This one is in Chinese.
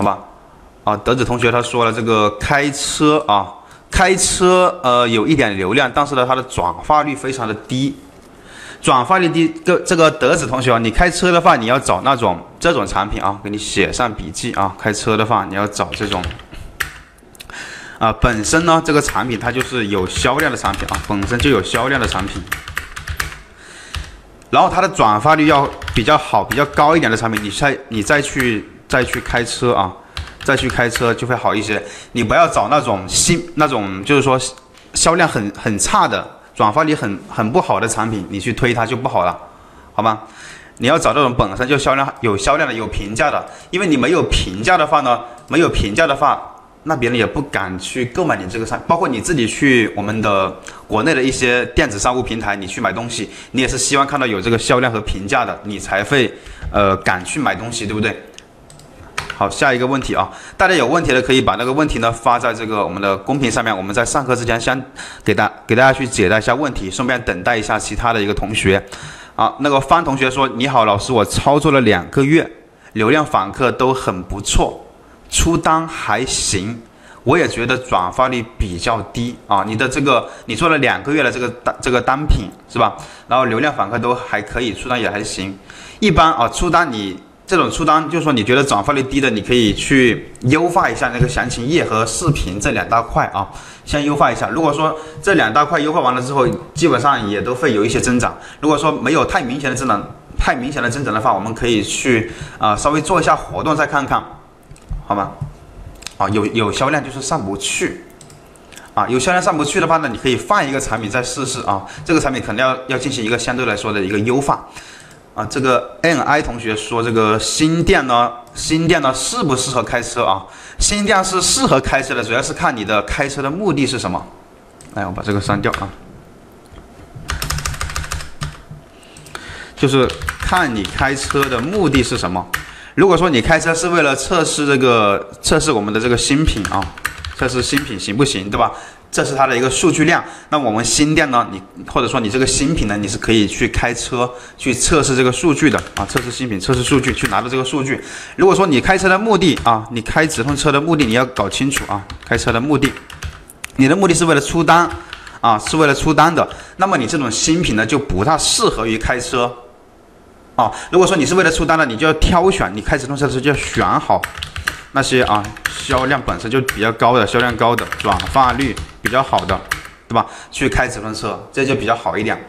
好吧？啊，德子同学他说了，这个开车啊，开车呃有一点流量，但是呢，它的转化率非常的低。转化率低，个这个德子同学啊，你开车的话，你要找那种这种产品啊，给你写上笔记啊。开车的话，你要找这种啊，本身呢这个产品它就是有销量的产品啊，本身就有销量的产品。然后它的转化率要比较好、比较高一点的产品，你再你再去再去开车啊，再去开车就会好一些。你不要找那种新那种就是说销量很很差的、转化率很很不好的产品，你去推它就不好了，好吧？你要找这种本身就销量有销量的、有评价的，因为你没有评价的话呢，没有评价的话。那别人也不敢去购买你这个商，包括你自己去我们的国内的一些电子商务平台，你去买东西，你也是希望看到有这个销量和评价的，你才会呃敢去买东西，对不对？好，下一个问题啊，大家有问题的可以把那个问题呢发在这个我们的公屏上面，我们在上课之前先给大给大家去解答一下问题，顺便等待一下其他的一个同学。啊，那个方同学说：“你好，老师，我操作了两个月，流量访客都很不错。”出单还行，我也觉得转化率比较低啊。你的这个你做了两个月的这个单这个单品是吧？然后流量访客都还可以，出单也还行。一般啊，出单你这种出单，就是说你觉得转化率低的，你可以去优化一下那个详情页和视频这两大块啊，先优化一下。如果说这两大块优化完了之后，基本上也都会有一些增长。如果说没有太明显的增长，太明显的增长的话，我们可以去啊稍微做一下活动再看看。好吗？啊，有有销量就是上不去，啊，有销量上不去的话呢，你可以换一个产品再试试啊。这个产品肯定要要进行一个相对来说的一个优化，啊，这个 N I 同学说这个新店呢，新店呢适不适合开车啊？新店是适合开车的，主要是看你的开车的目的是什么。来，我把这个删掉啊，就是看你开车的目的是什么。如果说你开车是为了测试这个测试我们的这个新品啊，测试新品行不行，对吧？这是它的一个数据量。那我们新店呢，你或者说你这个新品呢，你是可以去开车去测试这个数据的啊，测试新品，测试数据，去拿到这个数据。如果说你开车的目的啊，你开直通车的目的你要搞清楚啊，开车的目的，你的目的是为了出单啊，是为了出单的，那么你这种新品呢就不太适合于开车。啊，如果说你是为了出单的，你就要挑选，你开直通车的时候就要选好那些啊销量本身就比较高的、销量高的、转化率比较好的，对吧？去开直通车，这就比较好一点。